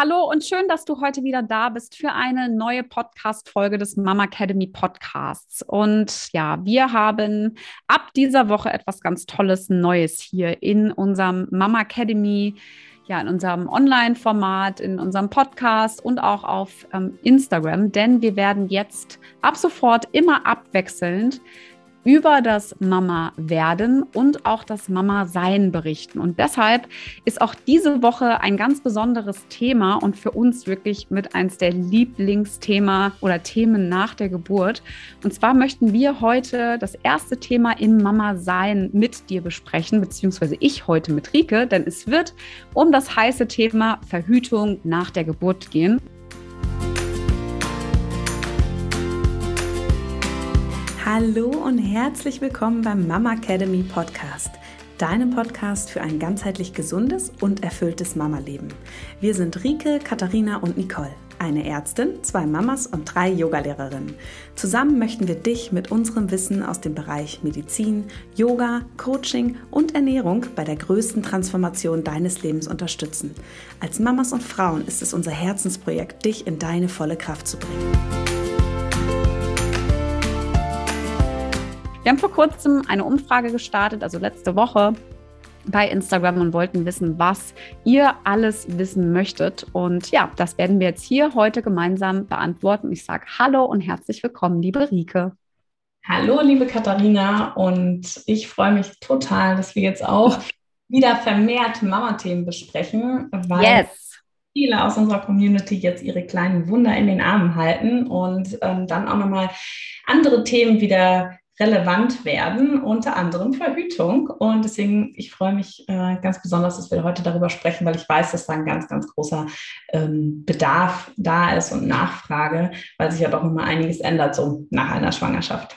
Hallo und schön, dass du heute wieder da bist für eine neue Podcast-Folge des Mama Academy Podcasts. Und ja, wir haben ab dieser Woche etwas ganz Tolles Neues hier in unserem Mama Academy, ja, in unserem Online-Format, in unserem Podcast und auch auf ähm, Instagram, denn wir werden jetzt ab sofort immer abwechselnd über das Mama werden und auch das Mama sein berichten. Und deshalb ist auch diese Woche ein ganz besonderes Thema und für uns wirklich mit eins der Lieblingsthema oder Themen nach der Geburt. Und zwar möchten wir heute das erste Thema im Mama sein mit dir besprechen, beziehungsweise ich heute mit Rike, denn es wird um das heiße Thema Verhütung nach der Geburt gehen. Hallo und herzlich willkommen beim Mama Academy Podcast, deinem Podcast für ein ganzheitlich gesundes und erfülltes Mama-Leben. Wir sind Rike, Katharina und Nicole, eine Ärztin, zwei Mamas und drei Yogalehrerinnen. Zusammen möchten wir dich mit unserem Wissen aus dem Bereich Medizin, Yoga, Coaching und Ernährung bei der größten Transformation deines Lebens unterstützen. Als Mamas und Frauen ist es unser Herzensprojekt, dich in deine volle Kraft zu bringen. Wir haben vor kurzem eine Umfrage gestartet, also letzte Woche bei Instagram und wollten wissen, was ihr alles wissen möchtet. Und ja, das werden wir jetzt hier heute gemeinsam beantworten. Ich sage Hallo und herzlich willkommen, liebe Rike. Hallo, liebe Katharina. Und ich freue mich total, dass wir jetzt auch wieder vermehrt Mama-Themen besprechen, weil yes. viele aus unserer Community jetzt ihre kleinen Wunder in den Armen halten und ähm, dann auch nochmal andere Themen wieder relevant werden, unter anderem Verhütung. Und deswegen, ich freue mich äh, ganz besonders, dass wir heute darüber sprechen, weil ich weiß, dass da ein ganz, ganz großer ähm, Bedarf da ist und Nachfrage, weil sich ja doch immer einiges ändert, so nach einer Schwangerschaft.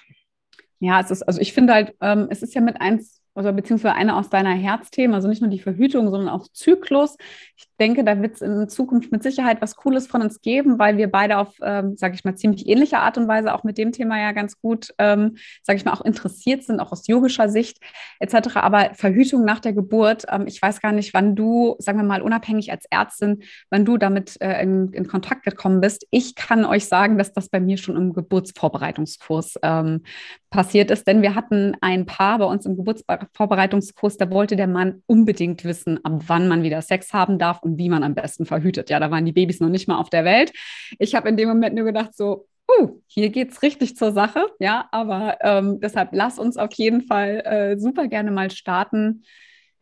Ja, es ist, also ich finde halt, ähm, es ist ja mit eins oder beziehungsweise eine aus deiner Herzthemen, also nicht nur die Verhütung, sondern auch Zyklus. Ich denke, da wird es in Zukunft mit Sicherheit was Cooles von uns geben, weil wir beide auf, ähm, sage ich mal, ziemlich ähnliche Art und Weise auch mit dem Thema ja ganz gut, ähm, sage ich mal, auch interessiert sind, auch aus yogischer Sicht etc. Aber Verhütung nach der Geburt, ähm, ich weiß gar nicht, wann du, sagen wir mal, unabhängig als Ärztin, wann du damit äh, in, in, Kontakt gekommen bist. Ich kann euch sagen, dass das bei mir schon im Geburtsvorbereitungskurs ähm, passiert ist, denn wir hatten ein Paar bei uns im Geburtsvorbereitungskurs, da wollte der Mann unbedingt wissen, ab wann man wieder Sex haben darf und wie man am besten verhütet. Ja, da waren die Babys noch nicht mal auf der Welt. Ich habe in dem Moment nur gedacht, so, uh, hier geht es richtig zur Sache. Ja, aber ähm, deshalb lass uns auf jeden Fall äh, super gerne mal starten.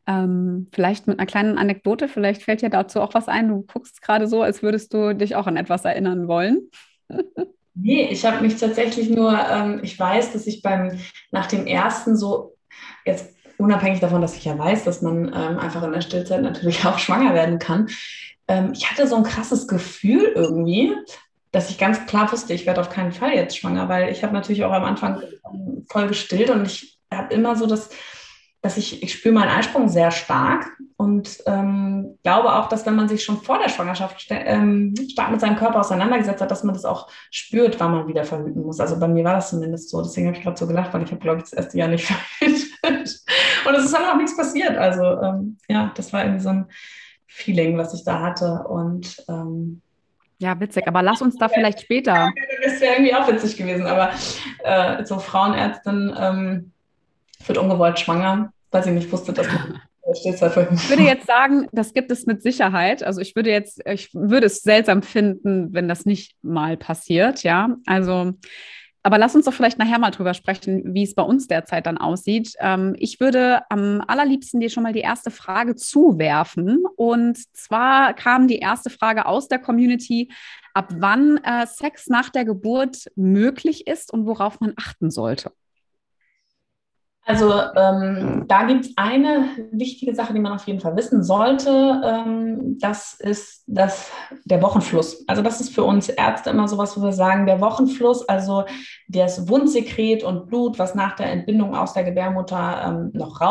Ähm, vielleicht mit einer kleinen Anekdote, vielleicht fällt dir dazu auch was ein. Du guckst gerade so, als würdest du dich auch an etwas erinnern wollen. Nee, ich habe mich tatsächlich nur, ähm, ich weiß, dass ich beim, nach dem ersten so, jetzt unabhängig davon, dass ich ja weiß, dass man ähm, einfach in der Stillzeit natürlich auch schwanger werden kann, ähm, ich hatte so ein krasses Gefühl irgendwie, dass ich ganz klar wusste, ich werde auf keinen Fall jetzt schwanger, weil ich habe natürlich auch am Anfang ähm, voll gestillt und ich habe immer so das, dass ich, ich spüre meinen Eisprung sehr stark und ähm, glaube auch, dass wenn man sich schon vor der Schwangerschaft ähm, stark mit seinem Körper auseinandergesetzt hat, dass man das auch spürt, wann man wieder verhüten muss. Also bei mir war das zumindest so. Deswegen habe ich gerade so gelacht, weil ich habe, glaube ich, das erste Jahr nicht verhütet. Und es ist dann auch nichts passiert. Also ähm, ja, das war irgendwie so ein Feeling, was ich da hatte. Und ähm, ja, witzig, aber lass uns da vielleicht später. Das wäre irgendwie auch witzig gewesen, aber äh, so Frauenärztin ähm, wird ungewollt schwanger, weil sie nicht wusste, dass man ich würde jetzt sagen, das gibt es mit Sicherheit. Also ich würde jetzt, ich würde es seltsam finden, wenn das nicht mal passiert, ja. Also, aber lass uns doch vielleicht nachher mal drüber sprechen, wie es bei uns derzeit dann aussieht. Ähm, ich würde am allerliebsten dir schon mal die erste Frage zuwerfen. Und zwar kam die erste Frage aus der Community, ab wann äh, Sex nach der Geburt möglich ist und worauf man achten sollte. Also ähm, da gibt es eine wichtige Sache, die man auf jeden Fall wissen sollte. Ähm, das ist das, der Wochenfluss. Also das ist für uns Ärzte immer sowas, wo wir sagen, der Wochenfluss, also das Wundsekret und Blut, was nach der Entbindung aus der Gebärmutter ähm, noch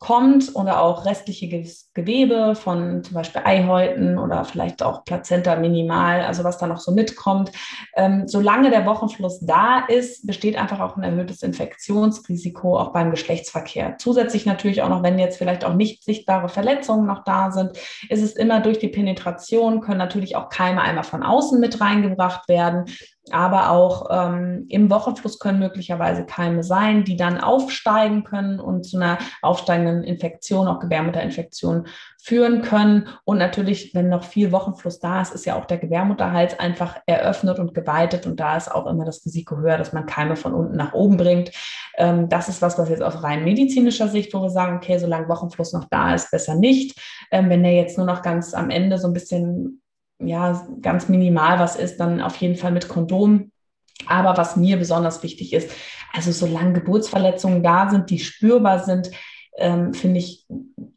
rauskommt oder auch restliche Gewebe, von zum Beispiel Eihäuten oder vielleicht auch Plazenta minimal, also was da noch so mitkommt. Ähm, solange der Wochenfluss da ist, besteht einfach auch ein erhöhtes Infektionsrisiko auch beim Geschlechtsverkehr. Zusätzlich natürlich auch noch, wenn jetzt vielleicht auch nicht sichtbare Verletzungen noch da sind, ist es immer durch die Penetration, können natürlich auch Keime einmal von außen mit reingebracht werden aber auch ähm, im Wochenfluss können möglicherweise Keime sein, die dann aufsteigen können und zu einer aufsteigenden Infektion, auch Gebärmutterinfektion führen können. Und natürlich, wenn noch viel Wochenfluss da ist, ist ja auch der Gebärmutterhals einfach eröffnet und geweitet und da ist auch immer das Risiko höher, dass man Keime von unten nach oben bringt. Ähm, das ist was, was jetzt aus rein medizinischer Sicht, wo wir sagen, okay, solange Wochenfluss noch da ist, besser nicht. Ähm, wenn der jetzt nur noch ganz am Ende so ein bisschen ja, ganz minimal was ist, dann auf jeden Fall mit Kondom. Aber was mir besonders wichtig ist, also solange Geburtsverletzungen da sind, die spürbar sind, ähm, finde ich,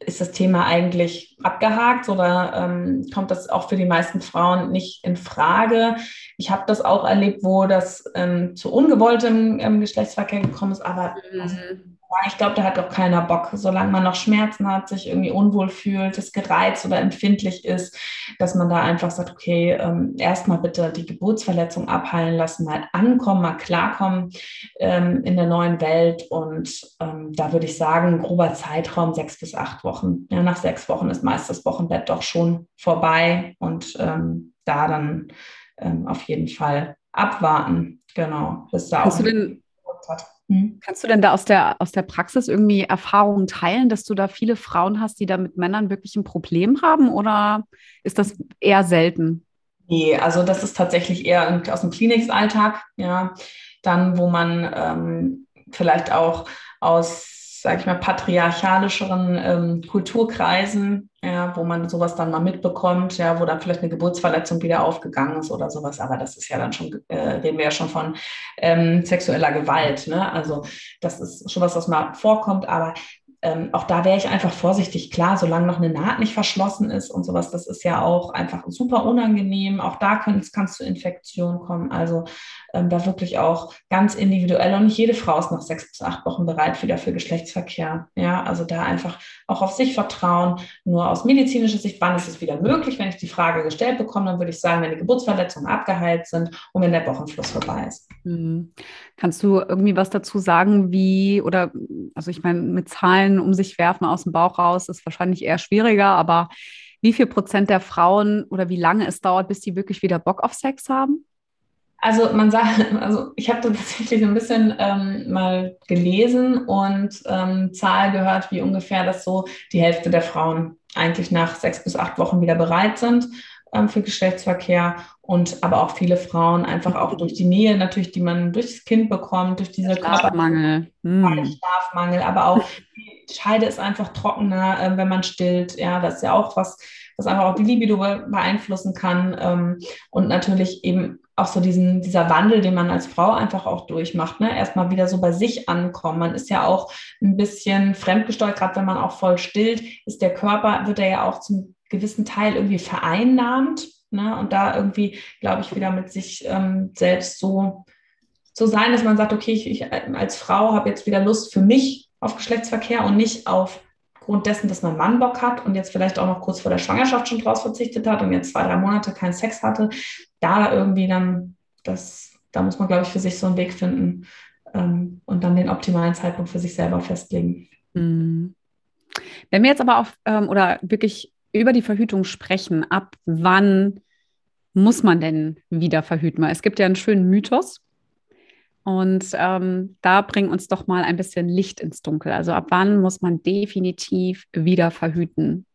ist das Thema eigentlich abgehakt oder ähm, kommt das auch für die meisten Frauen nicht in Frage. Ich habe das auch erlebt, wo das ähm, zu ungewolltem ähm, Geschlechtsverkehr gekommen ist, aber mhm. also, ich glaube, da hat auch keiner Bock, solange man noch Schmerzen hat, sich irgendwie unwohl fühlt, es gereizt oder empfindlich ist, dass man da einfach sagt, okay, ähm, erstmal bitte die Geburtsverletzung abheilen lassen, mal ankommen, mal klarkommen ähm, in der neuen Welt. Und ähm, da würde ich sagen, grober Zeitraum sechs bis acht Wochen. Ja, nach sechs Wochen ist meist das Wochenbett doch schon vorbei und ähm, da dann ähm, auf jeden Fall abwarten. Genau, bis da Hast auch. Du denn hat. Mhm. Kannst du denn da aus der, aus der Praxis irgendwie Erfahrungen teilen, dass du da viele Frauen hast, die da mit Männern wirklich ein Problem haben oder ist das eher selten? Nee, also das ist tatsächlich eher aus dem Klinikalltag, ja. Dann, wo man ähm, vielleicht auch aus sage ich mal, patriarchalischeren ähm, Kulturkreisen, ja, wo man sowas dann mal mitbekommt, ja, wo dann vielleicht eine Geburtsverletzung wieder aufgegangen ist oder sowas. Aber das ist ja dann schon, äh, reden wir ja schon von ähm, sexueller Gewalt. Ne? Also das ist schon was, was mal vorkommt, aber ähm, auch da wäre ich einfach vorsichtig. Klar, solange noch eine Naht nicht verschlossen ist und sowas, das ist ja auch einfach super unangenehm. Auch da kann es zu Infektionen kommen. Also ähm, da wirklich auch ganz individuell und nicht jede Frau ist nach sechs bis acht Wochen bereit wieder für Geschlechtsverkehr. Ja, also da einfach auch auf sich vertrauen. Nur aus medizinischer Sicht, wann ist es wieder möglich? Wenn ich die Frage gestellt bekomme, dann würde ich sagen, wenn die Geburtsverletzungen abgeheilt sind und wenn der Wochenfluss vorbei ist. Mhm. Kannst du irgendwie was dazu sagen, wie oder also ich meine, mit Zahlen um sich werfen aus dem Bauch raus ist wahrscheinlich eher schwieriger, aber wie viel Prozent der Frauen oder wie lange es dauert, bis die wirklich wieder Bock auf Sex haben? Also man sagt, also ich habe tatsächlich ein bisschen ähm, mal gelesen und ähm, Zahl gehört, wie ungefähr das so die Hälfte der Frauen eigentlich nach sechs bis acht Wochen wieder bereit sind ähm, für Geschlechtsverkehr und aber auch viele Frauen einfach auch durch die Nähe natürlich, die man durch das Kind bekommt, durch diese Schlafmangel, hm. Schlafmangel, aber auch die Scheide ist einfach trockener, äh, wenn man stillt. Ja, das ist ja auch was, was einfach auch die Libido beeinflussen kann ähm, und natürlich eben auch so diesen, dieser Wandel, den man als Frau einfach auch durchmacht, ne? erstmal wieder so bei sich ankommen. Man ist ja auch ein bisschen fremdgesteuert, gerade wenn man auch voll stillt, ist der Körper, wird er ja auch zum gewissen Teil irgendwie vereinnahmt. Ne? Und da irgendwie, glaube ich, wieder mit sich ähm, selbst so, so sein, dass man sagt, okay, ich, ich als Frau habe jetzt wieder Lust für mich auf Geschlechtsverkehr und nicht aufgrund dessen, dass mein Mann Bock hat und jetzt vielleicht auch noch kurz vor der Schwangerschaft schon draus verzichtet hat und jetzt zwei, drei Monate keinen Sex hatte, da irgendwie dann, das, da muss man, glaube ich, für sich so einen Weg finden ähm, und dann den optimalen Zeitpunkt für sich selber festlegen. Mhm. Wenn wir jetzt aber auf ähm, oder wirklich über die Verhütung sprechen, ab wann muss man denn wieder verhüten? Es gibt ja einen schönen Mythos. Und ähm, da bring uns doch mal ein bisschen Licht ins Dunkel. Also ab wann muss man definitiv wieder verhüten?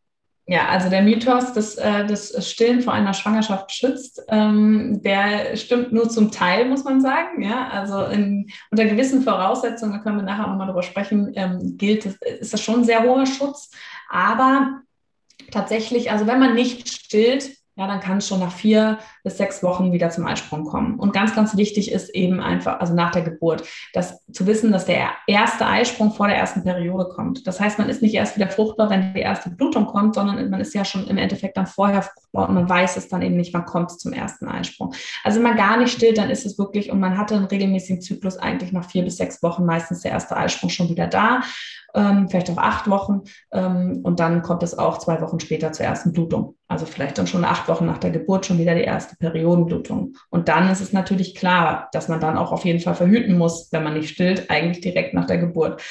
Ja, also der Mythos, dass äh, das Stillen vor einer Schwangerschaft schützt, ähm, der stimmt nur zum Teil, muss man sagen. Ja, also in, unter gewissen Voraussetzungen, da können wir nachher nochmal drüber sprechen, ähm, gilt, ist das schon ein sehr hoher Schutz. Aber tatsächlich, also wenn man nicht stillt, ja, dann kann es schon nach vier bis sechs Wochen wieder zum Eisprung kommen. Und ganz, ganz wichtig ist eben einfach, also nach der Geburt, das zu wissen, dass der erste Eisprung vor der ersten Periode kommt. Das heißt, man ist nicht erst wieder fruchtbar, wenn die erste Blutung kommt, sondern man ist ja schon im Endeffekt dann vorher fruchtbar und man weiß es dann eben nicht, wann kommt es zum ersten Eisprung. Also wenn man gar nicht stillt, dann ist es wirklich, und man hatte einen regelmäßigen Zyklus eigentlich nach vier bis sechs Wochen meistens der erste Eisprung schon wieder da ähm, vielleicht auch acht Wochen. Ähm, und dann kommt es auch zwei Wochen später zur ersten Blutung. Also vielleicht dann schon acht Wochen nach der Geburt schon wieder die erste Periodenblutung. Und dann ist es natürlich klar, dass man dann auch auf jeden Fall verhüten muss, wenn man nicht stillt, eigentlich direkt nach der Geburt.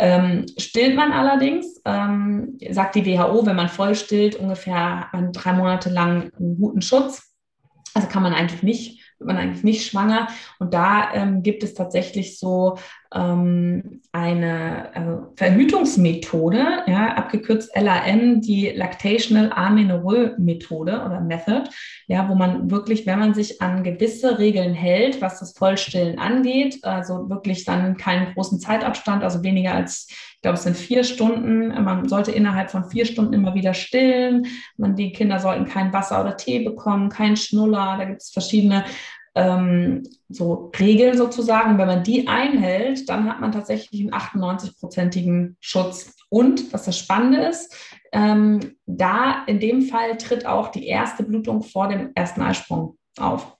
Ähm, stillt man allerdings, ähm, sagt die WHO, wenn man voll stillt, ungefähr drei Monate lang einen guten Schutz. Also kann man eigentlich nicht wird man eigentlich nicht schwanger. Und da ähm, gibt es tatsächlich so ähm, eine äh, Verhütungsmethode, ja, abgekürzt LAM, die Lactational Amenorrhoe Methode oder Method, ja, wo man wirklich, wenn man sich an gewisse Regeln hält, was das Vollstillen angeht, also wirklich dann keinen großen Zeitabstand, also weniger als ich glaube, es sind vier Stunden. Man sollte innerhalb von vier Stunden immer wieder stillen. Man, die Kinder sollten kein Wasser oder Tee bekommen, kein Schnuller. Da gibt es verschiedene ähm, so Regeln sozusagen. Wenn man die einhält, dann hat man tatsächlich einen 98-prozentigen Schutz. Und was das Spannende ist, ähm, da in dem Fall tritt auch die erste Blutung vor dem ersten Eisprung auf.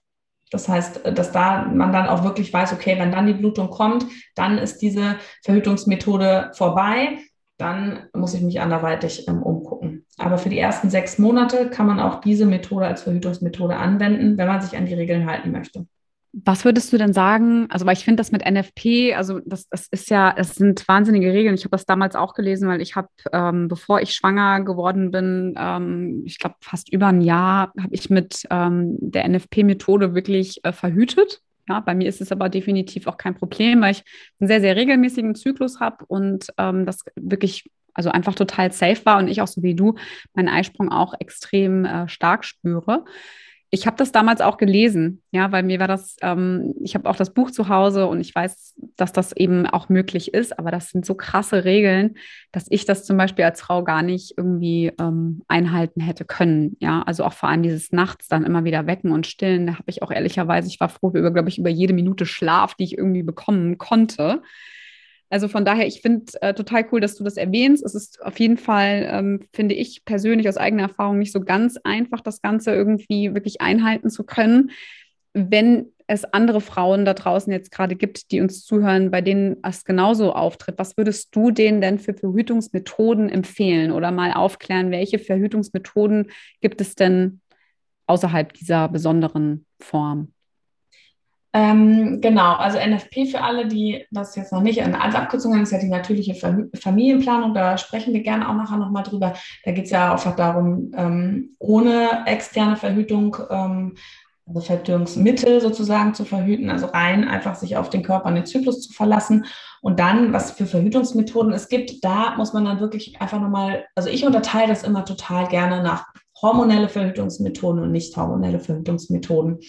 Das heißt, äh, dass da man dann auch wirklich weiß, okay, wenn dann die Blutung kommt, dann ist diese Verhütungsmethode vorbei. Dann muss ich mich anderweitig ähm, umgucken. Aber für die ersten sechs Monate kann man auch diese Methode als Verhütungsmethode anwenden, wenn man sich an die Regeln halten möchte. Was würdest du denn sagen? Also, weil ich finde das mit NFP, also das, das ist ja, es sind wahnsinnige Regeln. Ich habe das damals auch gelesen, weil ich habe, ähm, bevor ich schwanger geworden bin, ähm, ich glaube fast über ein Jahr, habe ich mit ähm, der NFP-Methode wirklich äh, verhütet. Ja, bei mir ist es aber definitiv auch kein Problem, weil ich einen sehr, sehr regelmäßigen Zyklus habe und ähm, das wirklich also einfach total safe war und ich auch so wie du meinen Eisprung auch extrem äh, stark spüre ich habe das damals auch gelesen, ja, weil mir war das, ähm, ich habe auch das Buch zu Hause und ich weiß, dass das eben auch möglich ist, aber das sind so krasse Regeln, dass ich das zum Beispiel als Frau gar nicht irgendwie ähm, einhalten hätte können, ja, also auch vor allem dieses Nachts dann immer wieder wecken und stillen, da habe ich auch ehrlicherweise, ich war froh über, glaube ich, über jede Minute Schlaf, die ich irgendwie bekommen konnte. Also von daher, ich finde äh, total cool, dass du das erwähnst. Es ist auf jeden Fall, ähm, finde ich persönlich aus eigener Erfahrung nicht so ganz einfach, das Ganze irgendwie wirklich einhalten zu können. Wenn es andere Frauen da draußen jetzt gerade gibt, die uns zuhören, bei denen es genauso auftritt, was würdest du denen denn für Verhütungsmethoden empfehlen oder mal aufklären, welche Verhütungsmethoden gibt es denn außerhalb dieser besonderen Form? Ähm, genau, also NFP für alle, die das jetzt noch nicht als Abkürzung haben, ist ja die natürliche Familienplanung. Da sprechen wir gerne auch nachher nochmal drüber. Da geht es ja einfach darum, ähm, ohne externe Verhütung, ähm, also Verhütungsmittel sozusagen zu verhüten, also rein einfach sich auf den Körper, an den Zyklus zu verlassen. Und dann, was für Verhütungsmethoden es gibt, da muss man dann wirklich einfach nochmal, also ich unterteile das immer total gerne nach hormonelle Verhütungsmethoden und nicht hormonelle Verhütungsmethoden.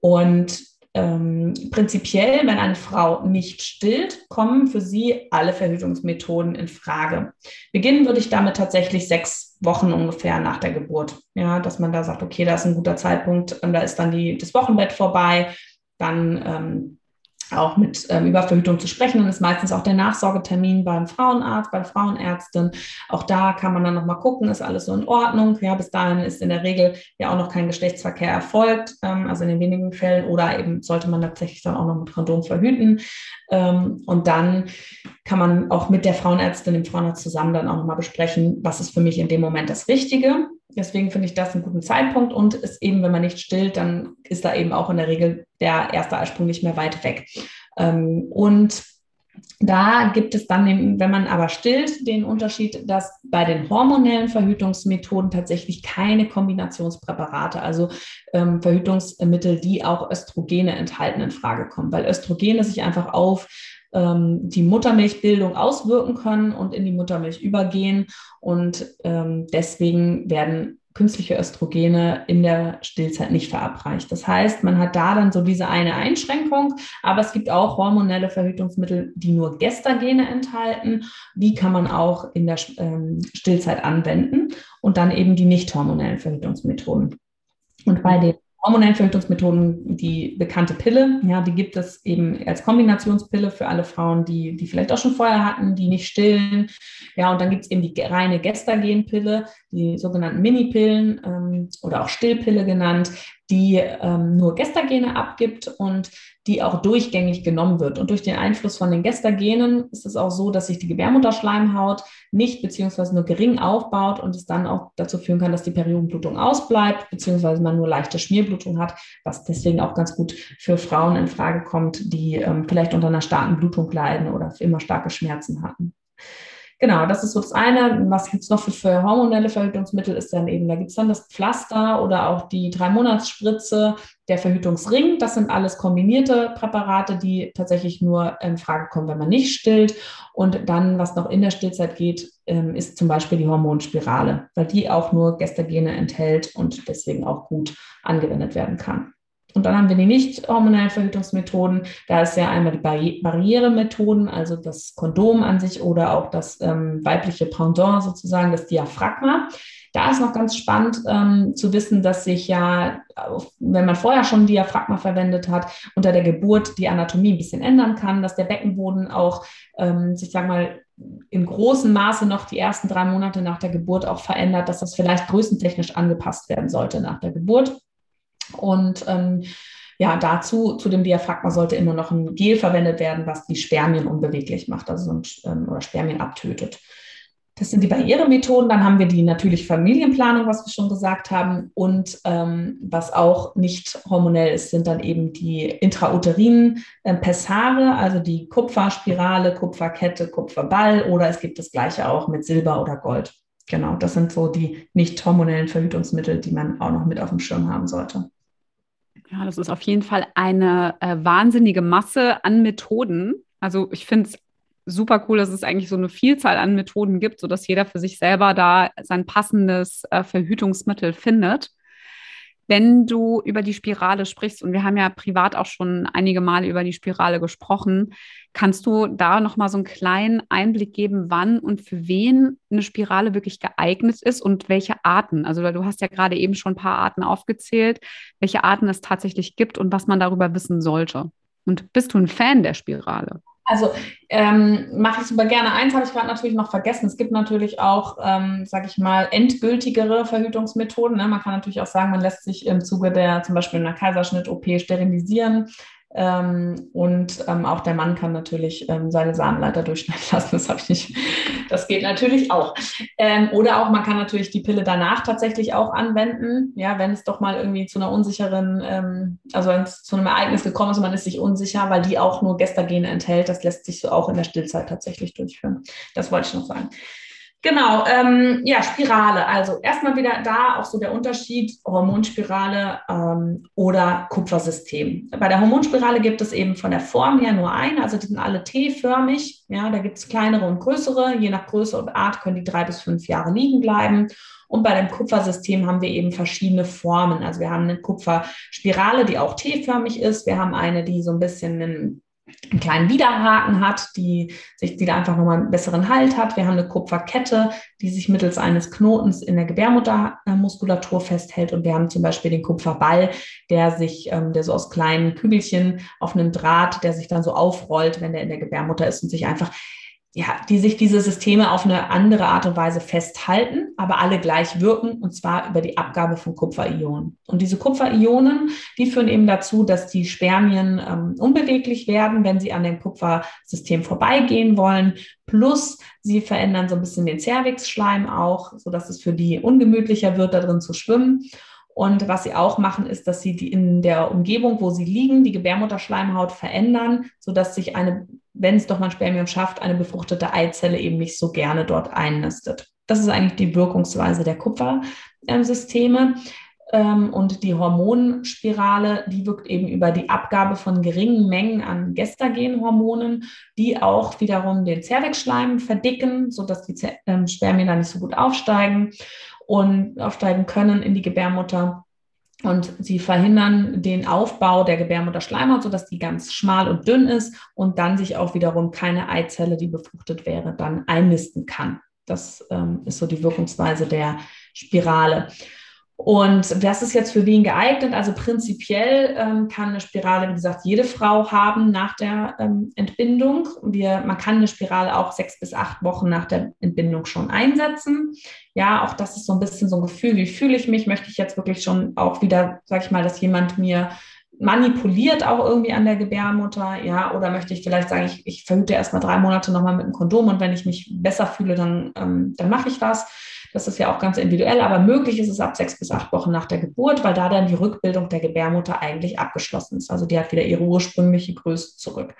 Und ähm, prinzipiell, wenn eine Frau nicht stillt, kommen für sie alle Verhütungsmethoden in Frage. Beginnen würde ich damit tatsächlich sechs Wochen ungefähr nach der Geburt. Ja, dass man da sagt, okay, da ist ein guter Zeitpunkt, und da ist dann die, das Wochenbett vorbei, dann ähm, auch mit ähm, über Verhütung zu sprechen. Dann ist meistens auch der Nachsorgetermin beim Frauenarzt, bei Frauenärztin. Auch da kann man dann nochmal gucken, ist alles so in Ordnung. Ja, bis dahin ist in der Regel ja auch noch kein Geschlechtsverkehr erfolgt, ähm, also in den wenigen Fällen. Oder eben sollte man tatsächlich dann auch noch mit Kondom verhüten. Ähm, und dann kann man auch mit der Frauenärztin, dem Frauenarzt zusammen dann auch nochmal besprechen, was ist für mich in dem Moment das Richtige. Deswegen finde ich das einen guten Zeitpunkt und ist eben, wenn man nicht stillt, dann ist da eben auch in der Regel der erste Eisprung nicht mehr weit weg. Ähm, und da gibt es dann, wenn man aber stillt, den Unterschied, dass bei den hormonellen Verhütungsmethoden tatsächlich keine Kombinationspräparate, also ähm, Verhütungsmittel, die auch Östrogene enthalten, in Frage kommen, weil Östrogene sich einfach auf ähm, die Muttermilchbildung auswirken können und in die Muttermilch übergehen. Und ähm, deswegen werden künstliche Östrogene in der Stillzeit nicht verabreicht. Das heißt, man hat da dann so diese eine Einschränkung, aber es gibt auch hormonelle Verhütungsmittel, die nur Gestagene enthalten. Die kann man auch in der ähm, Stillzeit anwenden und dann eben die nicht hormonellen Verhütungsmethoden. Und bei den hormonellen Verhütungsmethoden die bekannte Pille. Ja, die gibt es eben als Kombinationspille für alle Frauen, die, die vielleicht auch schon vorher hatten, die nicht stillen. Ja, und dann gibt es eben die reine Gestagenpille, die sogenannten Minipillen ähm, oder auch Stillpille genannt, die ähm, nur Gestagene abgibt und die auch durchgängig genommen wird. Und durch den Einfluss von den Gestagenen ist es auch so, dass sich die Gebärmutterschleimhaut nicht beziehungsweise nur gering aufbaut und es dann auch dazu führen kann, dass die Periodenblutung ausbleibt, beziehungsweise man nur leichte Schmierblutung hat, was deswegen auch ganz gut für Frauen in Frage kommt, die ähm, vielleicht unter einer starken Blutung leiden oder immer starke Schmerzen hatten. Genau, das ist so das eine. Was gibt es noch für, für, hormonelle Verhütungsmittel? Ist dann eben, da gibt es dann das Pflaster oder auch die Drei-Monats-Spritze, der Verhütungsring. Das sind alles kombinierte Präparate, die tatsächlich nur in Frage kommen, wenn man nicht stillt. Und dann, was noch in der Stillzeit geht, ähm, ist zum Beispiel die Hormonspirale, weil die auch nur Gestagene enthält und deswegen auch gut angewendet werden kann. Und dann haben wir die nicht hormonellen Verhütungsmethoden. Da ist ja einmal die Barri Barrieremethoden, also das Kondom an sich oder auch das ähm, weibliche Pendant sozusagen, das Diaphragma. Da ist noch ganz spannend ähm, zu wissen, dass sich ja, wenn man vorher schon Diaphragma verwendet hat, unter der Geburt die Anatomie ein bisschen ändern kann, dass der Beckenboden auch, ähm, ich sag mal, in großem Maße noch die ersten drei Monate nach der Geburt auch verändert, dass das vielleicht größentechnisch angepasst werden sollte nach der Geburt. Und ähm, ja, dazu, zu dem Diaphragma sollte immer noch ein Gel verwendet werden, was die Spermien unbeweglich macht, also ein, ähm, oder Spermien abtötet. Das sind die Barrieremethoden. Dann haben wir die natürlich Familienplanung, was wir schon gesagt haben. Und ähm, was auch nicht hormonell ist, sind dann eben die intrauterinen äh, Pessare, also die Kupferspirale, Kupferkette, Kupferball oder es gibt das gleiche auch mit Silber oder Gold. Genau, das sind so die nicht hormonellen Verhütungsmittel, die man auch noch mit auf dem Schirm haben sollte. Ja, das ist auf jeden Fall eine äh, wahnsinnige Masse an Methoden. Also ich finde es super cool, dass es eigentlich so eine Vielzahl an Methoden gibt, sodass jeder für sich selber da sein passendes äh, Verhütungsmittel findet wenn du über die Spirale sprichst, und wir haben ja privat auch schon einige Male über die Spirale gesprochen, kannst du da nochmal so einen kleinen Einblick geben, wann und für wen eine Spirale wirklich geeignet ist und welche Arten? Also du hast ja gerade eben schon ein paar Arten aufgezählt, welche Arten es tatsächlich gibt und was man darüber wissen sollte. Und bist du ein Fan der Spirale? Also ähm, mache ich super gerne. Eins habe ich gerade natürlich noch vergessen. Es gibt natürlich auch, ähm, sage ich mal, endgültigere Verhütungsmethoden. Ne? Man kann natürlich auch sagen, man lässt sich im Zuge der zum Beispiel einer Kaiserschnitt-OP sterilisieren. Ähm, und ähm, auch der Mann kann natürlich ähm, seine Samenleiter durchschneiden lassen. Das habe ich nicht. Das geht natürlich auch. Ähm, oder auch man kann natürlich die Pille danach tatsächlich auch anwenden. Ja, wenn es doch mal irgendwie zu einer unsicheren, ähm, also wenn es zu einem Ereignis gekommen ist und man ist sich unsicher, weil die auch nur Gestagene enthält. Das lässt sich so auch in der Stillzeit tatsächlich durchführen. Das wollte ich noch sagen. Genau, ähm, ja, Spirale. Also erstmal wieder da auch so der Unterschied Hormonspirale ähm, oder Kupfersystem. Bei der Hormonspirale gibt es eben von der Form her nur eine, also die sind alle T-förmig. Ja, da gibt es kleinere und größere. Je nach Größe und Art können die drei bis fünf Jahre liegen bleiben. Und bei dem Kupfersystem haben wir eben verschiedene Formen. Also wir haben eine Kupferspirale, die auch T-förmig ist. Wir haben eine, die so ein bisschen einen einen kleinen Widerhaken hat, die sich, die da einfach nochmal einen besseren Halt hat. Wir haben eine Kupferkette, die sich mittels eines Knotens in der Gebärmuttermuskulatur festhält. Und wir haben zum Beispiel den Kupferball, der sich, ähm, der so aus kleinen Kügelchen auf einem Draht, der sich dann so aufrollt, wenn der in der Gebärmutter ist und sich einfach ja, die sich diese Systeme auf eine andere Art und Weise festhalten, aber alle gleich wirken, und zwar über die Abgabe von Kupferionen. Und diese Kupferionen, die führen eben dazu, dass die Spermien ähm, unbeweglich werden, wenn sie an dem Kupfersystem vorbeigehen wollen. Plus sie verändern so ein bisschen den Cervixschleim auch, sodass es für die ungemütlicher wird, da drin zu schwimmen. Und was sie auch machen, ist, dass sie die in der Umgebung, wo sie liegen, die Gebärmutterschleimhaut verändern, sodass sich eine, wenn es doch mal ein Spermium schafft, eine befruchtete Eizelle eben nicht so gerne dort einnistet. Das ist eigentlich die Wirkungsweise der Kupfersysteme. Ähm, und die Hormonspirale, die wirkt eben über die Abgabe von geringen Mengen an Gestagenhormonen, die auch wiederum den Zervixschleim verdicken, sodass die ähm, Spermien da nicht so gut aufsteigen und aufsteigen können in die Gebärmutter. Und sie verhindern den Aufbau der Gebärmutterschleimhaut, sodass die ganz schmal und dünn ist und dann sich auch wiederum keine Eizelle, die befruchtet wäre, dann einnisten kann. Das ähm, ist so die Wirkungsweise der Spirale. Und was ist jetzt für wen geeignet? Also prinzipiell ähm, kann eine Spirale, wie gesagt, jede Frau haben nach der ähm, Entbindung. Wir, man kann eine Spirale auch sechs bis acht Wochen nach der Entbindung schon einsetzen. Ja, auch das ist so ein bisschen so ein Gefühl, wie fühle ich mich? Möchte ich jetzt wirklich schon auch wieder, sag ich mal, dass jemand mir manipuliert auch irgendwie an der Gebärmutter, ja, oder möchte ich vielleicht sagen, ich, ich verhüte erstmal drei Monate nochmal mit einem Kondom und wenn ich mich besser fühle, dann, ähm, dann mache ich das. Das ist ja auch ganz individuell, aber möglich ist es ab sechs bis acht Wochen nach der Geburt, weil da dann die Rückbildung der Gebärmutter eigentlich abgeschlossen ist. Also die hat wieder ihre ursprüngliche Größe zurück.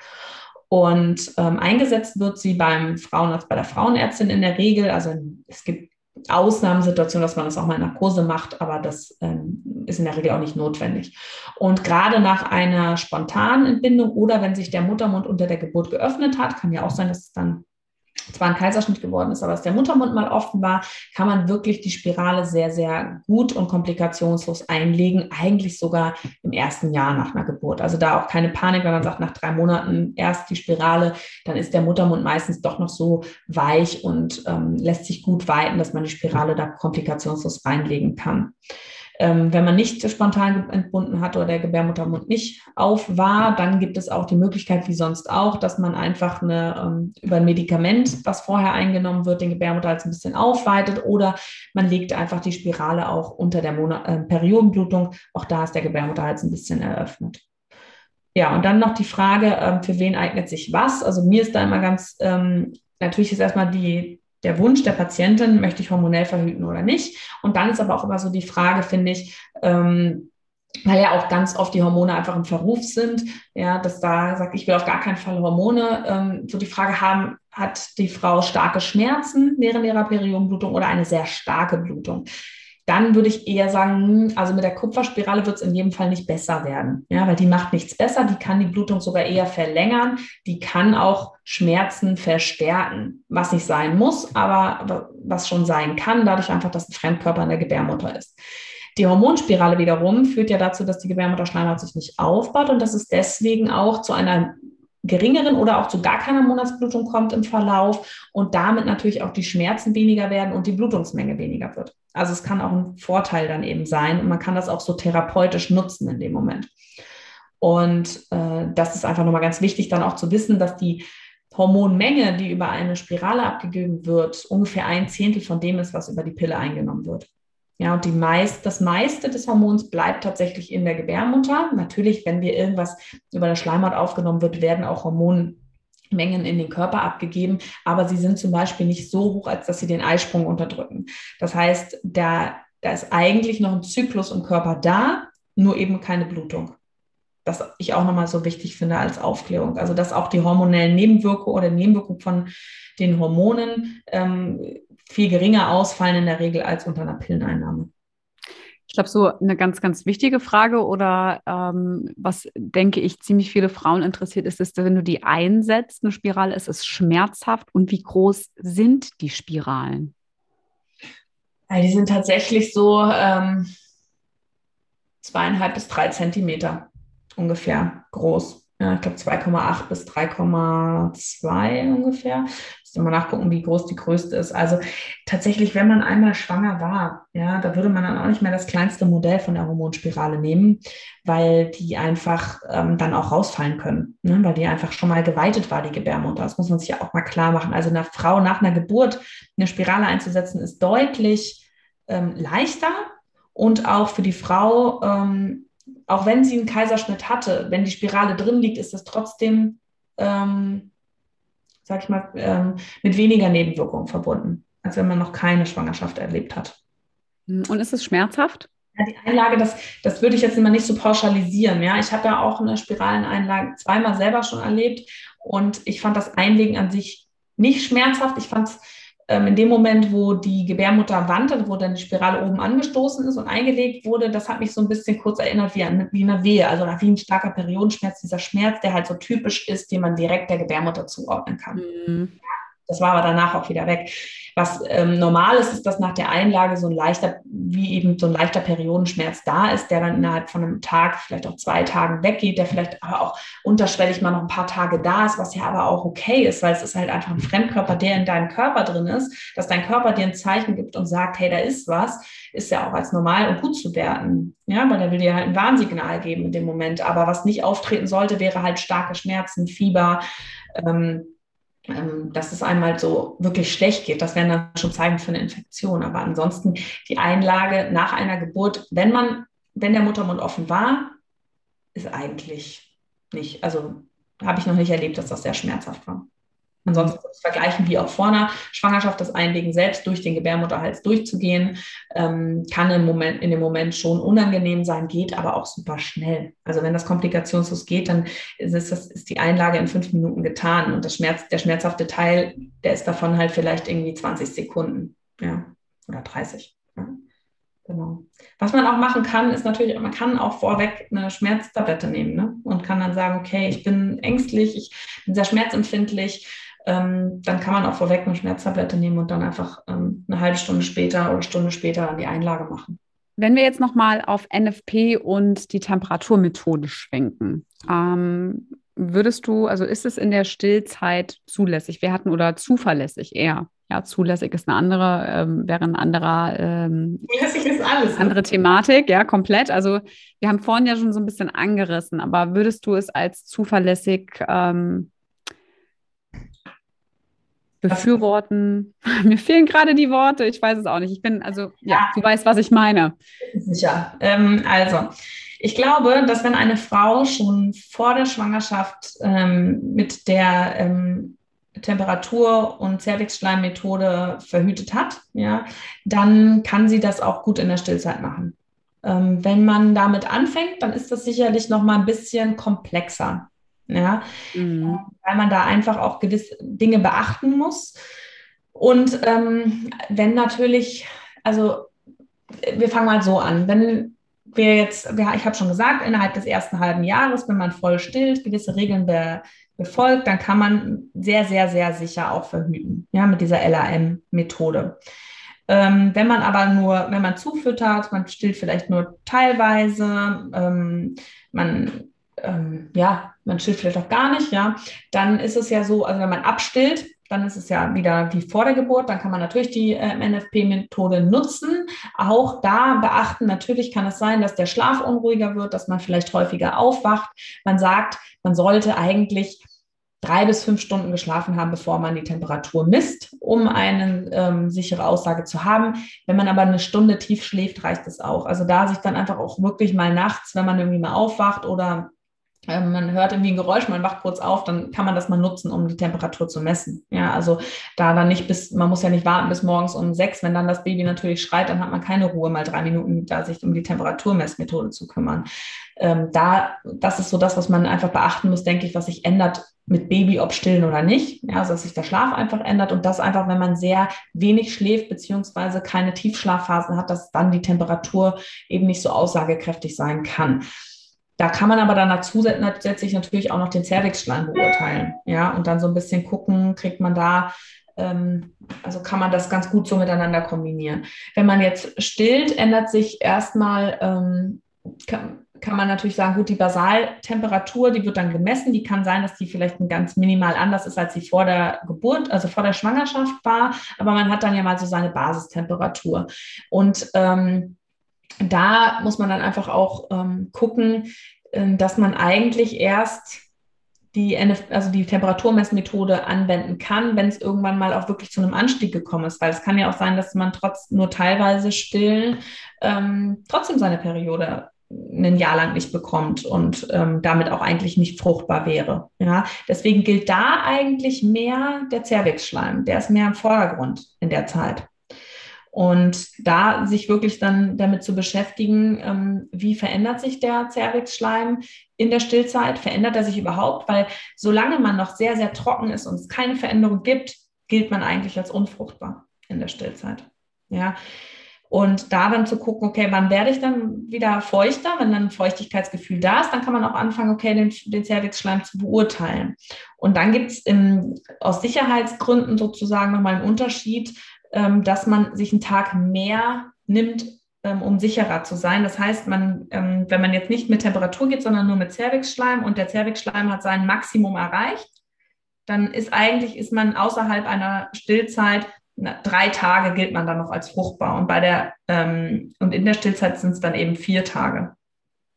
Und ähm, eingesetzt wird sie beim Frauenarzt, bei der Frauenärztin in der Regel. Also es gibt Ausnahmesituationen, dass man das auch mal in Narkose macht, aber das ähm, ist in der Regel auch nicht notwendig. Und gerade nach einer spontanen Entbindung oder wenn sich der Muttermund unter der Geburt geöffnet hat, kann ja auch sein, dass es dann zwar ein Kaiserschnitt geworden ist, aber dass der Muttermund mal offen war, kann man wirklich die Spirale sehr, sehr gut und komplikationslos einlegen, eigentlich sogar im ersten Jahr nach einer Geburt. Also da auch keine Panik, wenn man sagt, nach drei Monaten erst die Spirale, dann ist der Muttermund meistens doch noch so weich und ähm, lässt sich gut weiten, dass man die Spirale da komplikationslos reinlegen kann. Ähm, wenn man nicht spontan entbunden hat oder der Gebärmuttermund nicht auf war, dann gibt es auch die Möglichkeit, wie sonst auch, dass man einfach eine, ähm, über ein Medikament, was vorher eingenommen wird, den Gebärmutterhals ein bisschen aufweitet oder man legt einfach die Spirale auch unter der Monat äh, Periodenblutung. Auch da ist der Gebärmutterhals ein bisschen eröffnet. Ja, und dann noch die Frage, ähm, für wen eignet sich was? Also mir ist da immer ganz, ähm, natürlich ist erstmal die, der Wunsch der Patientin, möchte ich hormonell verhüten oder nicht. Und dann ist aber auch immer so die Frage, finde ich, ähm, weil ja auch ganz oft die Hormone einfach im Verruf sind, ja, dass da sagt, ich will auf gar keinen Fall Hormone, ähm, so die Frage haben, hat die Frau starke Schmerzen während ihrer Periodenblutung oder eine sehr starke Blutung? Dann würde ich eher sagen, hm, also mit der Kupferspirale wird es in jedem Fall nicht besser werden, ja, weil die macht nichts besser, die kann die Blutung sogar eher verlängern, die kann auch Schmerzen verstärken, was nicht sein muss, aber was schon sein kann, dadurch einfach, dass ein Fremdkörper in der Gebärmutter ist. Die Hormonspirale wiederum führt ja dazu, dass die Gebärmutterschleimhaut sich nicht aufbaut und dass es deswegen auch zu einer geringeren oder auch zu gar keiner Monatsblutung kommt im Verlauf und damit natürlich auch die Schmerzen weniger werden und die Blutungsmenge weniger wird. Also es kann auch ein Vorteil dann eben sein und man kann das auch so therapeutisch nutzen in dem Moment. Und äh, das ist einfach nochmal ganz wichtig, dann auch zu wissen, dass die Hormonmenge, die über eine Spirale abgegeben wird, ungefähr ein Zehntel von dem ist, was über die Pille eingenommen wird. Ja, und die meist, das meiste des Hormons bleibt tatsächlich in der Gebärmutter. Natürlich, wenn wir irgendwas über der Schleimhaut aufgenommen wird, werden auch Hormonmengen in den Körper abgegeben, aber sie sind zum Beispiel nicht so hoch, als dass sie den Eisprung unterdrücken. Das heißt, da, da ist eigentlich noch ein Zyklus im Körper da, nur eben keine Blutung. Das ich auch nochmal so wichtig finde als Aufklärung. Also, dass auch die hormonellen Nebenwirkungen oder Nebenwirkungen von den Hormonen ähm, viel geringer ausfallen in der Regel als unter einer Pilleneinnahme. Ich glaube, so eine ganz, ganz wichtige Frage oder ähm, was, denke ich, ziemlich viele Frauen interessiert ist, ist, wenn du die einsetzt, eine Spirale, ist es schmerzhaft und wie groß sind die Spiralen? Ja, die sind tatsächlich so ähm, zweieinhalb bis drei Zentimeter ungefähr groß ich glaube 2,8 bis 3,2 ungefähr. Muss mal nachgucken, wie groß die größte ist. Also tatsächlich, wenn man einmal schwanger war, ja, da würde man dann auch nicht mehr das kleinste Modell von der Hormonspirale nehmen, weil die einfach ähm, dann auch rausfallen können, ne? weil die einfach schon mal geweitet war, die Gebärmutter. Das muss man sich ja auch mal klar machen. Also einer Frau nach einer Geburt eine Spirale einzusetzen, ist deutlich ähm, leichter und auch für die Frau ähm, auch wenn sie einen Kaiserschnitt hatte, wenn die Spirale drin liegt, ist das trotzdem, ähm, sag ich mal, ähm, mit weniger Nebenwirkungen verbunden, als wenn man noch keine Schwangerschaft erlebt hat. Hm, und ist es schmerzhaft? Ja, die Einlage, das, das würde ich jetzt immer nicht so pauschalisieren. Ja? Ich habe ja auch eine Spiraleneinlage zweimal selber schon erlebt und ich fand das Einlegen an sich nicht schmerzhaft. Ich fand es in dem Moment, wo die Gebärmutter wandte, wo dann die Spirale oben angestoßen ist und eingelegt wurde, das hat mich so ein bisschen kurz erinnert wie, an, wie eine Wehe, also wie ein starker Periodenschmerz, dieser Schmerz, der halt so typisch ist, den man direkt der Gebärmutter zuordnen kann. Mhm. Das war aber danach auch wieder weg. Was ähm, normal ist, ist, dass nach der Einlage so ein leichter, wie eben so ein leichter Periodenschmerz da ist, der dann innerhalb von einem Tag, vielleicht auch zwei Tagen weggeht, der vielleicht aber auch unterschwellig mal noch ein paar Tage da ist, was ja aber auch okay ist, weil es ist halt einfach ein Fremdkörper, der in deinem Körper drin ist, dass dein Körper dir ein Zeichen gibt und sagt, hey, da ist was, ist ja auch als normal und gut zu werten. Ja, weil er will dir halt ein Warnsignal geben in dem Moment. Aber was nicht auftreten sollte, wäre halt starke Schmerzen, Fieber, ähm, dass es einmal so wirklich schlecht geht. Das wären dann schon Zeichen für eine Infektion. Aber ansonsten die Einlage nach einer Geburt, wenn man, wenn der Muttermund offen war, ist eigentlich nicht, also habe ich noch nicht erlebt, dass das sehr schmerzhaft war. Ansonsten das vergleichen wie auch vor einer Schwangerschaft, das Einlegen selbst durch den Gebärmutterhals durchzugehen, ähm, kann im Moment, in dem Moment schon unangenehm sein, geht aber auch super schnell. Also wenn das komplikationslos geht, dann ist, das, ist die Einlage in fünf Minuten getan und das Schmerz, der schmerzhafte Teil, der ist davon halt vielleicht irgendwie 20 Sekunden, ja, oder 30. Ja. Genau. Was man auch machen kann, ist natürlich, man kann auch vorweg eine Schmerztablette nehmen ne? und kann dann sagen, okay, ich bin ängstlich, ich bin sehr schmerzempfindlich, ähm, dann kann man auch vorweg eine Schmerztablette nehmen und dann einfach ähm, eine halbe Stunde später oder eine Stunde später dann die Einlage machen. Wenn wir jetzt nochmal auf NFP und die Temperaturmethode schwenken, ähm, würdest du, also ist es in der Stillzeit zulässig? Wir hatten oder zuverlässig eher? Ja, zulässig ist eine andere, ähm, wäre ein anderer, ähm, zulässig ist alles, ne? andere Thematik, ja, komplett. Also wir haben vorhin ja schon so ein bisschen angerissen, aber würdest du es als zuverlässig ähm, befürworten. Mir fehlen gerade die Worte, ich weiß es auch nicht. Ich bin, also, ja, ja du weißt, was ich meine. Sicher. Ähm, also, ich glaube, dass wenn eine Frau schon vor der Schwangerschaft ähm, mit der ähm, Temperatur- und Cervixschleimmethode verhütet hat, ja, dann kann sie das auch gut in der Stillzeit machen. Ähm, wenn man damit anfängt, dann ist das sicherlich noch mal ein bisschen komplexer ja, mhm. weil man da einfach auch gewisse Dinge beachten muss. Und ähm, wenn natürlich, also wir fangen mal so an, wenn wir jetzt, ich habe schon gesagt, innerhalb des ersten halben Jahres, wenn man voll stillt, gewisse Regeln be, befolgt, dann kann man sehr, sehr, sehr sicher auch verhüten, ja, mit dieser LAM-Methode. Ähm, wenn man aber nur, wenn man zufüttert, man stillt vielleicht nur teilweise, ähm, man ähm, ja, man stillt vielleicht auch gar nicht, ja, dann ist es ja so, also wenn man abstillt, dann ist es ja wieder wie vor der Geburt, dann kann man natürlich die äh, NFP-Methode nutzen. Auch da beachten, natürlich kann es sein, dass der Schlaf unruhiger wird, dass man vielleicht häufiger aufwacht. Man sagt, man sollte eigentlich drei bis fünf Stunden geschlafen haben, bevor man die Temperatur misst, um eine ähm, sichere Aussage zu haben. Wenn man aber eine Stunde tief schläft, reicht es auch. Also da sich dann einfach auch wirklich mal nachts, wenn man irgendwie mal aufwacht oder man hört irgendwie ein Geräusch, man wacht kurz auf, dann kann man das mal nutzen, um die Temperatur zu messen. Ja, also da dann nicht bis, man muss ja nicht warten bis morgens um sechs, wenn dann das Baby natürlich schreit, dann hat man keine Ruhe, mal drei Minuten da sich um die Temperaturmessmethode zu kümmern. Ähm, da, das ist so das, was man einfach beachten muss, denke ich, was sich ändert mit Baby, ob stillen oder nicht. Ja, also dass sich der Schlaf einfach ändert und das einfach, wenn man sehr wenig schläft, beziehungsweise keine Tiefschlafphasen hat, dass dann die Temperatur eben nicht so aussagekräftig sein kann. Da kann man aber dann zusätzlich natürlich auch noch den Cervixschleim beurteilen. Ja, und dann so ein bisschen gucken, kriegt man da, ähm, also kann man das ganz gut so miteinander kombinieren. Wenn man jetzt stillt, ändert sich erstmal, ähm, kann, kann man natürlich sagen, gut, die Basaltemperatur, die wird dann gemessen. Die kann sein, dass die vielleicht ganz minimal anders ist, als sie vor der Geburt, also vor der Schwangerschaft war. Aber man hat dann ja mal so seine Basistemperatur. Und ähm, da muss man dann einfach auch ähm, gucken, äh, dass man eigentlich erst die, NF, also die Temperaturmessmethode anwenden kann, wenn es irgendwann mal auch wirklich zu einem Anstieg gekommen ist. Weil es kann ja auch sein, dass man trotz nur teilweise stillen ähm, trotzdem seine Periode ein Jahr lang nicht bekommt und ähm, damit auch eigentlich nicht fruchtbar wäre. Ja, deswegen gilt da eigentlich mehr der Zervixschleim. Der ist mehr im Vordergrund in der Zeit. Und da sich wirklich dann damit zu beschäftigen, ähm, wie verändert sich der Zervixschleim in der Stillzeit? Verändert er sich überhaupt? Weil solange man noch sehr, sehr trocken ist und es keine Veränderung gibt, gilt man eigentlich als unfruchtbar in der Stillzeit. Ja. Und da dann zu gucken, okay, wann werde ich dann wieder feuchter? Wenn dann ein Feuchtigkeitsgefühl da ist, dann kann man auch anfangen, okay, den, den Cervixschleim zu beurteilen. Und dann gibt es aus Sicherheitsgründen sozusagen nochmal einen Unterschied, dass man sich einen Tag mehr nimmt, ähm, um sicherer zu sein. Das heißt, man, ähm, wenn man jetzt nicht mit Temperatur geht, sondern nur mit Cervixschleim und der Cervixschleim hat sein Maximum erreicht, dann ist eigentlich, ist man außerhalb einer Stillzeit drei Tage gilt man dann noch als fruchtbar und bei der ähm, und in der Stillzeit sind es dann eben vier Tage,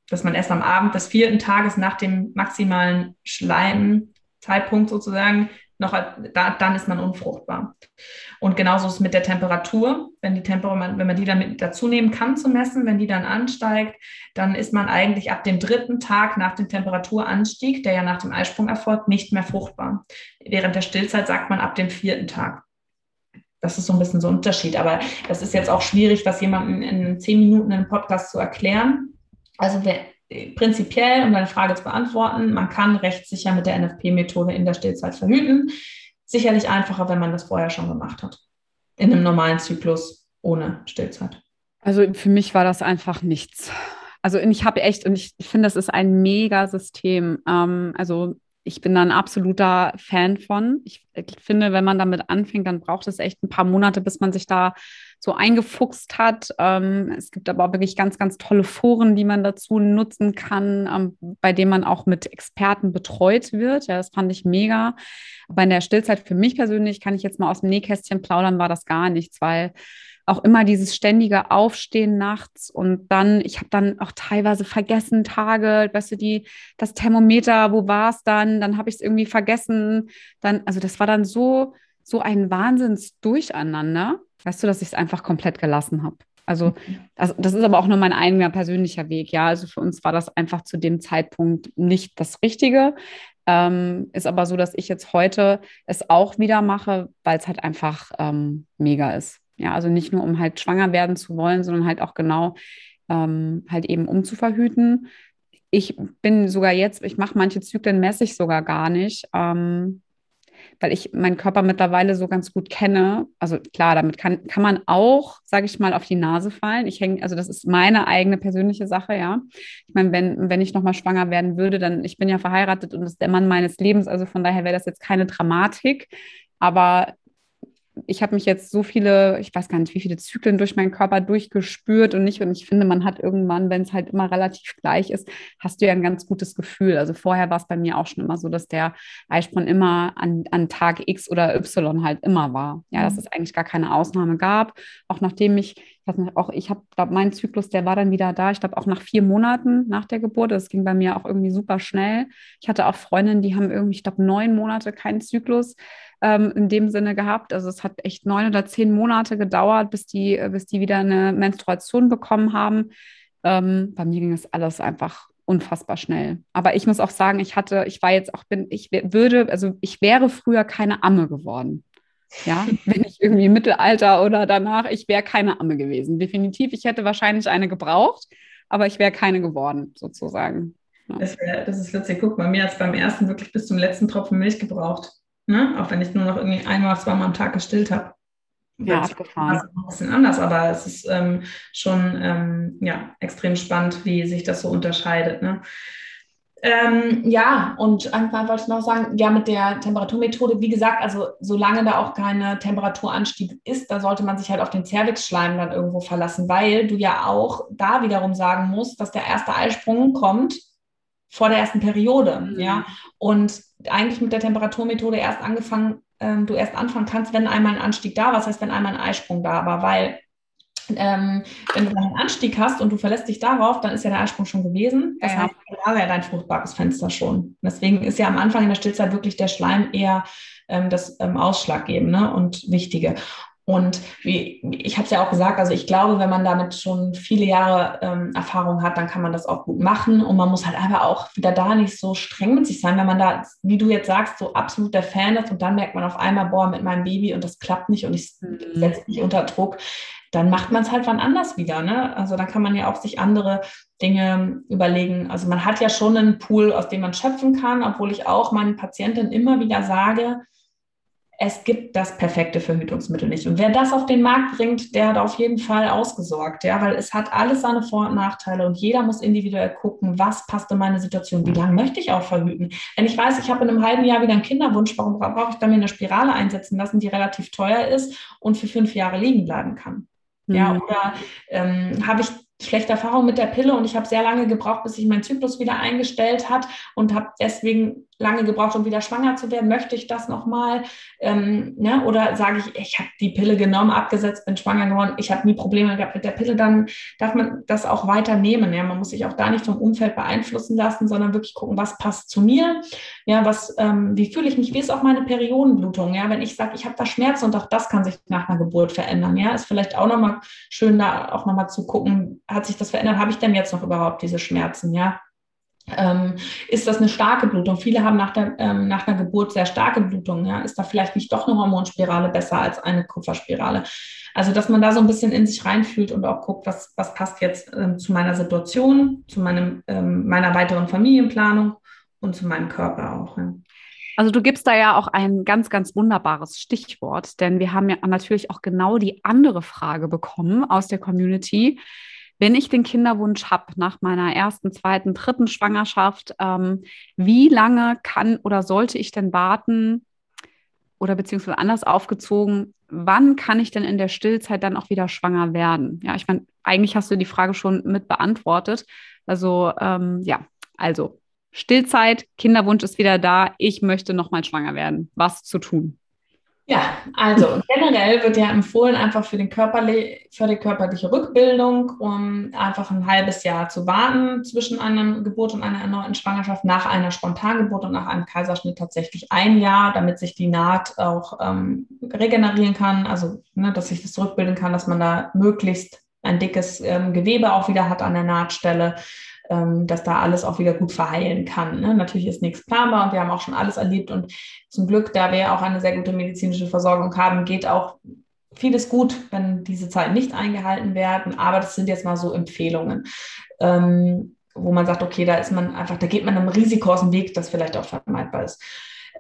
dass man erst am Abend des vierten Tages nach dem maximalen Schleimzeitpunkt sozusagen noch da, dann ist man unfruchtbar. Und genauso ist es mit der Temperatur. Wenn die Temperatur, wenn man die dann mit dazu nehmen kann zu messen, wenn die dann ansteigt, dann ist man eigentlich ab dem dritten Tag nach dem Temperaturanstieg, der ja nach dem Eisprung erfolgt, nicht mehr fruchtbar. Während der Stillzeit sagt man ab dem vierten Tag. Das ist so ein bisschen so ein Unterschied. Aber das ist jetzt auch schwierig, was jemandem in zehn Minuten im Podcast zu erklären. Also prinzipiell, um deine Frage zu beantworten, man kann rechtssicher mit der NFP-Methode in der Stillzeit verhüten. Sicherlich einfacher, wenn man das vorher schon gemacht hat. In einem normalen Zyklus ohne Stillzeit. Also für mich war das einfach nichts. Also ich habe echt, und ich, finde, das ist ein Mega-System. Ähm, also ich bin da ein absoluter Fan von. Ich, finde, wenn man damit anfängt, dann braucht es echt ein paar Monate, bis man sich da so eingefuchst hat. Ähm, es gibt aber auch wirklich ganz, ganz tolle Foren, die man dazu nutzen kann, ähm, bei denen man auch mit Experten betreut wird. Ja, das fand ich mega. Aber in der Stillzeit für mich persönlich kann ich jetzt mal aus dem Nähkästchen plaudern, war das gar nichts, weil auch immer dieses ständige Aufstehen nachts und dann, ich habe dann auch teilweise vergessen Tage, weißt du, die, das Thermometer, wo war es dann? Dann habe ich es irgendwie vergessen. Dann, also das war dann so, so ein Wahnsinnsdurcheinander, weißt du, dass ich es einfach komplett gelassen habe. Also das, das, ist aber auch nur mein eigener persönlicher Weg, ja. Also für uns war das einfach zu dem Zeitpunkt nicht das Richtige. Ähm, ist aber so, dass ich jetzt heute es auch wieder mache, weil es halt einfach ähm, mega ist. Ja, also nicht nur, um halt schwanger werden zu wollen, sondern halt auch genau ähm, halt eben um zu verhüten. Ich bin sogar jetzt, ich mache manche Zyklen messe ich sogar gar nicht, ähm, weil ich meinen Körper mittlerweile so ganz gut kenne. Also klar, damit kann, kann man auch, sage ich mal, auf die Nase fallen. Ich hänge, also das ist meine eigene persönliche Sache, ja. Ich meine, wenn, wenn ich nochmal schwanger werden würde, dann, ich bin ja verheiratet und das ist der Mann meines Lebens, also von daher wäre das jetzt keine Dramatik. Aber ich habe mich jetzt so viele, ich weiß gar nicht, wie viele Zyklen durch meinen Körper durchgespürt und nicht. Und ich finde, man hat irgendwann, wenn es halt immer relativ gleich ist, hast du ja ein ganz gutes Gefühl. Also vorher war es bei mir auch schon immer so, dass der Eisprung immer an, an Tag X oder Y halt immer war. Ja, dass mhm. es eigentlich gar keine Ausnahme gab. Auch nachdem ich, ich weiß nicht, auch ich habe, glaube mein Zyklus, der war dann wieder da. Ich glaube auch nach vier Monaten nach der Geburt. Das ging bei mir auch irgendwie super schnell. Ich hatte auch Freundinnen, die haben irgendwie, ich glaube, neun Monate keinen Zyklus ähm, in dem Sinne gehabt. Also es hat echt neun oder zehn Monate gedauert, bis die, bis die wieder eine Menstruation bekommen haben. Ähm, bei mir ging das alles einfach unfassbar schnell. Aber ich muss auch sagen, ich hatte, ich war jetzt auch, bin, ich würde, also ich wäre früher keine Amme geworden. Ja, wenn ich irgendwie im Mittelalter oder danach, ich wäre keine Amme gewesen. Definitiv, ich hätte wahrscheinlich eine gebraucht, aber ich wäre keine geworden, sozusagen. Ja. Das, wär, das ist witzig. Guck mal, mir hat es beim ersten wirklich bis zum letzten Tropfen Milch gebraucht. Ne? Auch wenn ich nur noch irgendwie einmal, zweimal am Tag gestillt habe. Ja, abgefahren. Das ist ein bisschen anders, aber es ist ähm, schon ähm, ja, extrem spannend, wie sich das so unterscheidet. Ne? Ähm, ja, und einfach wollte ich noch sagen, ja, mit der Temperaturmethode, wie gesagt, also solange da auch keine Temperaturanstieg ist, da sollte man sich halt auf den Cervixschleim dann irgendwo verlassen, weil du ja auch da wiederum sagen musst, dass der erste Eisprung kommt vor der ersten Periode, mhm. ja. Und eigentlich mit der Temperaturmethode erst angefangen, ähm, du erst anfangen kannst, wenn einmal ein Anstieg da war, das heißt, wenn einmal ein Eisprung da war, weil ähm, wenn du einen Anstieg hast und du verlässt dich darauf, dann ist ja der Eisprung schon gewesen. Das ja. heißt, da wäre dein fruchtbares Fenster schon. Deswegen ist ja am Anfang in der Stillzeit wirklich der Schleim eher ähm, das ähm, Ausschlaggebende und Wichtige. Und wie, ich habe es ja auch gesagt, also ich glaube, wenn man damit schon viele Jahre ähm, Erfahrung hat, dann kann man das auch gut machen. Und man muss halt einfach auch wieder da nicht so streng mit sich sein, wenn man da, wie du jetzt sagst, so absolut der Fan ist und dann merkt man auf einmal, boah, mit meinem Baby und das klappt nicht und ich mhm. setze mich unter Druck, dann macht man es halt wann anders wieder. Ne? Also dann kann man ja auch sich andere Dinge überlegen. Also man hat ja schon einen Pool, aus dem man schöpfen kann, obwohl ich auch meinen Patienten immer wieder sage, es gibt das perfekte Verhütungsmittel nicht. Und wer das auf den Markt bringt, der hat auf jeden Fall ausgesorgt, ja, weil es hat alles seine Vor- und Nachteile und jeder muss individuell gucken, was passt in meine Situation, wie lange möchte ich auch verhüten. Wenn ich weiß, ich habe in einem halben Jahr wieder einen Kinderwunsch, warum brauche ich dann mir eine Spirale einsetzen lassen, die relativ teuer ist und für fünf Jahre liegen bleiben kann? Ja, mhm. oder ähm, habe ich schlechte Erfahrung mit der Pille und ich habe sehr lange gebraucht, bis sich mein Zyklus wieder eingestellt hat und habe deswegen lange gebraucht, um wieder schwanger zu werden. Möchte ich das nochmal? Ähm, ne? Oder sage ich, ich habe die Pille genommen, abgesetzt, bin schwanger geworden, ich habe nie Probleme gehabt mit der Pille, dann darf man das auch weiter nehmen. Ja? Man muss sich auch da nicht vom Umfeld beeinflussen lassen, sondern wirklich gucken, was passt zu mir, ja, was, ähm, wie fühle ich mich, wie ist auch meine Periodenblutung, ja, wenn ich sage, ich habe da Schmerzen und auch das kann sich nach einer Geburt verändern, ja, ist vielleicht auch nochmal schön, da auch nochmal zu gucken, hat sich das verändert, habe ich denn jetzt noch überhaupt diese Schmerzen, ja, ähm, ist das eine starke Blutung? Viele haben nach, der, ähm, nach einer Geburt sehr starke Blutung. Ja? Ist da vielleicht nicht doch eine Hormonspirale besser als eine Kupferspirale? Also, dass man da so ein bisschen in sich reinfühlt und auch guckt, was, was passt jetzt ähm, zu meiner Situation, zu meinem, ähm, meiner weiteren Familienplanung und zu meinem Körper auch. Ja. Also du gibst da ja auch ein ganz, ganz wunderbares Stichwort, denn wir haben ja natürlich auch genau die andere Frage bekommen aus der Community wenn ich den Kinderwunsch habe nach meiner ersten, zweiten, dritten Schwangerschaft, ähm, wie lange kann oder sollte ich denn warten oder beziehungsweise anders aufgezogen, wann kann ich denn in der Stillzeit dann auch wieder schwanger werden? Ja, ich meine, eigentlich hast du die Frage schon mit beantwortet. Also ähm, ja, also Stillzeit, Kinderwunsch ist wieder da, ich möchte nochmal schwanger werden. Was zu tun? Ja, also generell wird ja empfohlen, einfach für, den körperli für die körperliche Rückbildung, um einfach ein halbes Jahr zu warten zwischen einer Geburt und einer erneuten Schwangerschaft, nach einer Spontangeburt und nach einem Kaiserschnitt tatsächlich ein Jahr, damit sich die Naht auch ähm, regenerieren kann, also ne, dass sich das zurückbilden kann, dass man da möglichst ein dickes ähm, Gewebe auch wieder hat an der Nahtstelle dass da alles auch wieder gut verheilen kann. Ne? Natürlich ist nichts planbar und wir haben auch schon alles erlebt und zum Glück, da wir auch eine sehr gute medizinische Versorgung haben, geht auch vieles gut, wenn diese Zeiten nicht eingehalten werden, aber das sind jetzt mal so Empfehlungen. Ähm, wo man sagt, okay, da ist man einfach, da geht man einem Risiko aus dem Weg, das vielleicht auch vermeidbar ist.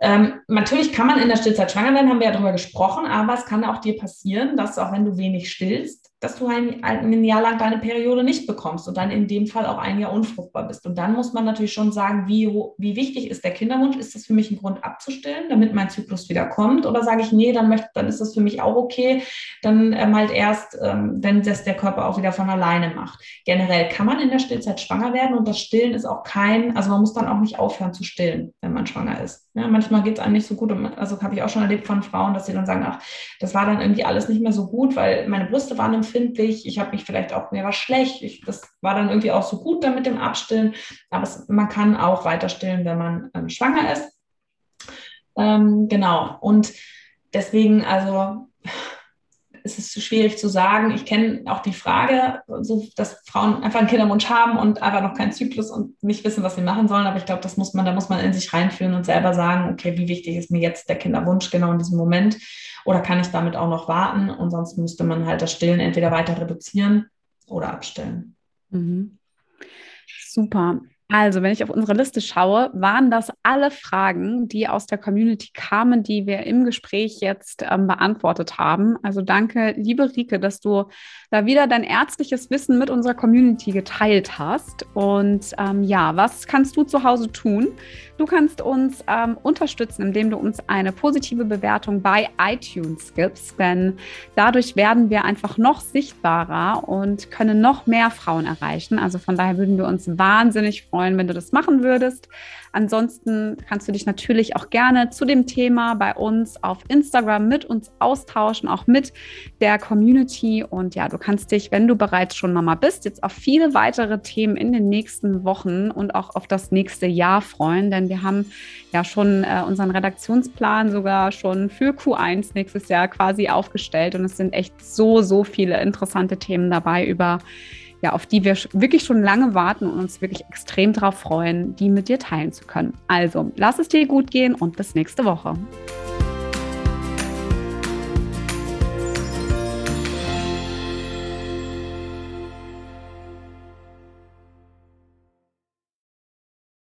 Ähm, natürlich kann man in der Stillzeit schwanger werden, haben wir ja darüber gesprochen, aber es kann auch dir passieren, dass auch wenn du wenig stillst, dass du ein, ein, Jahr lang deine Periode nicht bekommst und dann in dem Fall auch ein Jahr unfruchtbar bist. Und dann muss man natürlich schon sagen, wie, wie wichtig ist der Kinderwunsch? Ist das für mich ein Grund abzustillen, damit mein Zyklus wieder kommt? Oder sage ich, nee, dann, möchte, dann ist das für mich auch okay. Dann ähm, halt erst, ähm, wenn das der Körper auch wieder von alleine macht. Generell kann man in der Stillzeit schwanger werden und das Stillen ist auch kein, also man muss dann auch nicht aufhören zu stillen, wenn man schwanger ist. Ja, manchmal geht es einem nicht so gut. also habe ich auch schon erlebt von Frauen, dass sie dann sagen, ach, das war dann irgendwie alles nicht mehr so gut, weil meine Brüste waren empfindlich, ich habe mich vielleicht auch, mir war schlecht, ich, das war dann irgendwie auch so gut dann mit dem Abstillen, aber es, man kann auch weiter stillen, wenn man ähm, schwanger ist. Ähm, genau, und deswegen, also es ist schwierig zu sagen. Ich kenne auch die Frage, so, dass Frauen einfach einen Kinderwunsch haben und einfach noch keinen Zyklus und nicht wissen, was sie machen sollen. Aber ich glaube, das muss man, da muss man in sich reinfühlen und selber sagen, okay, wie wichtig ist mir jetzt der Kinderwunsch genau in diesem Moment? Oder kann ich damit auch noch warten? Und sonst müsste man halt das Stillen entweder weiter reduzieren oder abstellen. Mhm. Super. Also, wenn ich auf unsere Liste schaue, waren das alle Fragen, die aus der Community kamen, die wir im Gespräch jetzt ähm, beantwortet haben. Also danke, liebe Rike, dass du da wieder dein ärztliches Wissen mit unserer Community geteilt hast. Und ähm, ja, was kannst du zu Hause tun? Du kannst uns ähm, unterstützen, indem du uns eine positive Bewertung bei iTunes gibst, denn dadurch werden wir einfach noch sichtbarer und können noch mehr Frauen erreichen. Also von daher würden wir uns wahnsinnig freuen, wenn du das machen würdest. Ansonsten kannst du dich natürlich auch gerne zu dem Thema bei uns auf Instagram mit uns austauschen, auch mit der Community. Und ja, du kannst dich, wenn du bereits schon Mama bist, jetzt auf viele weitere Themen in den nächsten Wochen und auch auf das nächste Jahr freuen, denn wir haben ja schon äh, unseren Redaktionsplan sogar schon für Q1 nächstes Jahr quasi aufgestellt und es sind echt so, so viele interessante Themen dabei über ja, auf die wir wirklich schon lange warten und uns wirklich extrem darauf freuen, die mit dir teilen zu können. Also, lass es dir gut gehen und bis nächste Woche.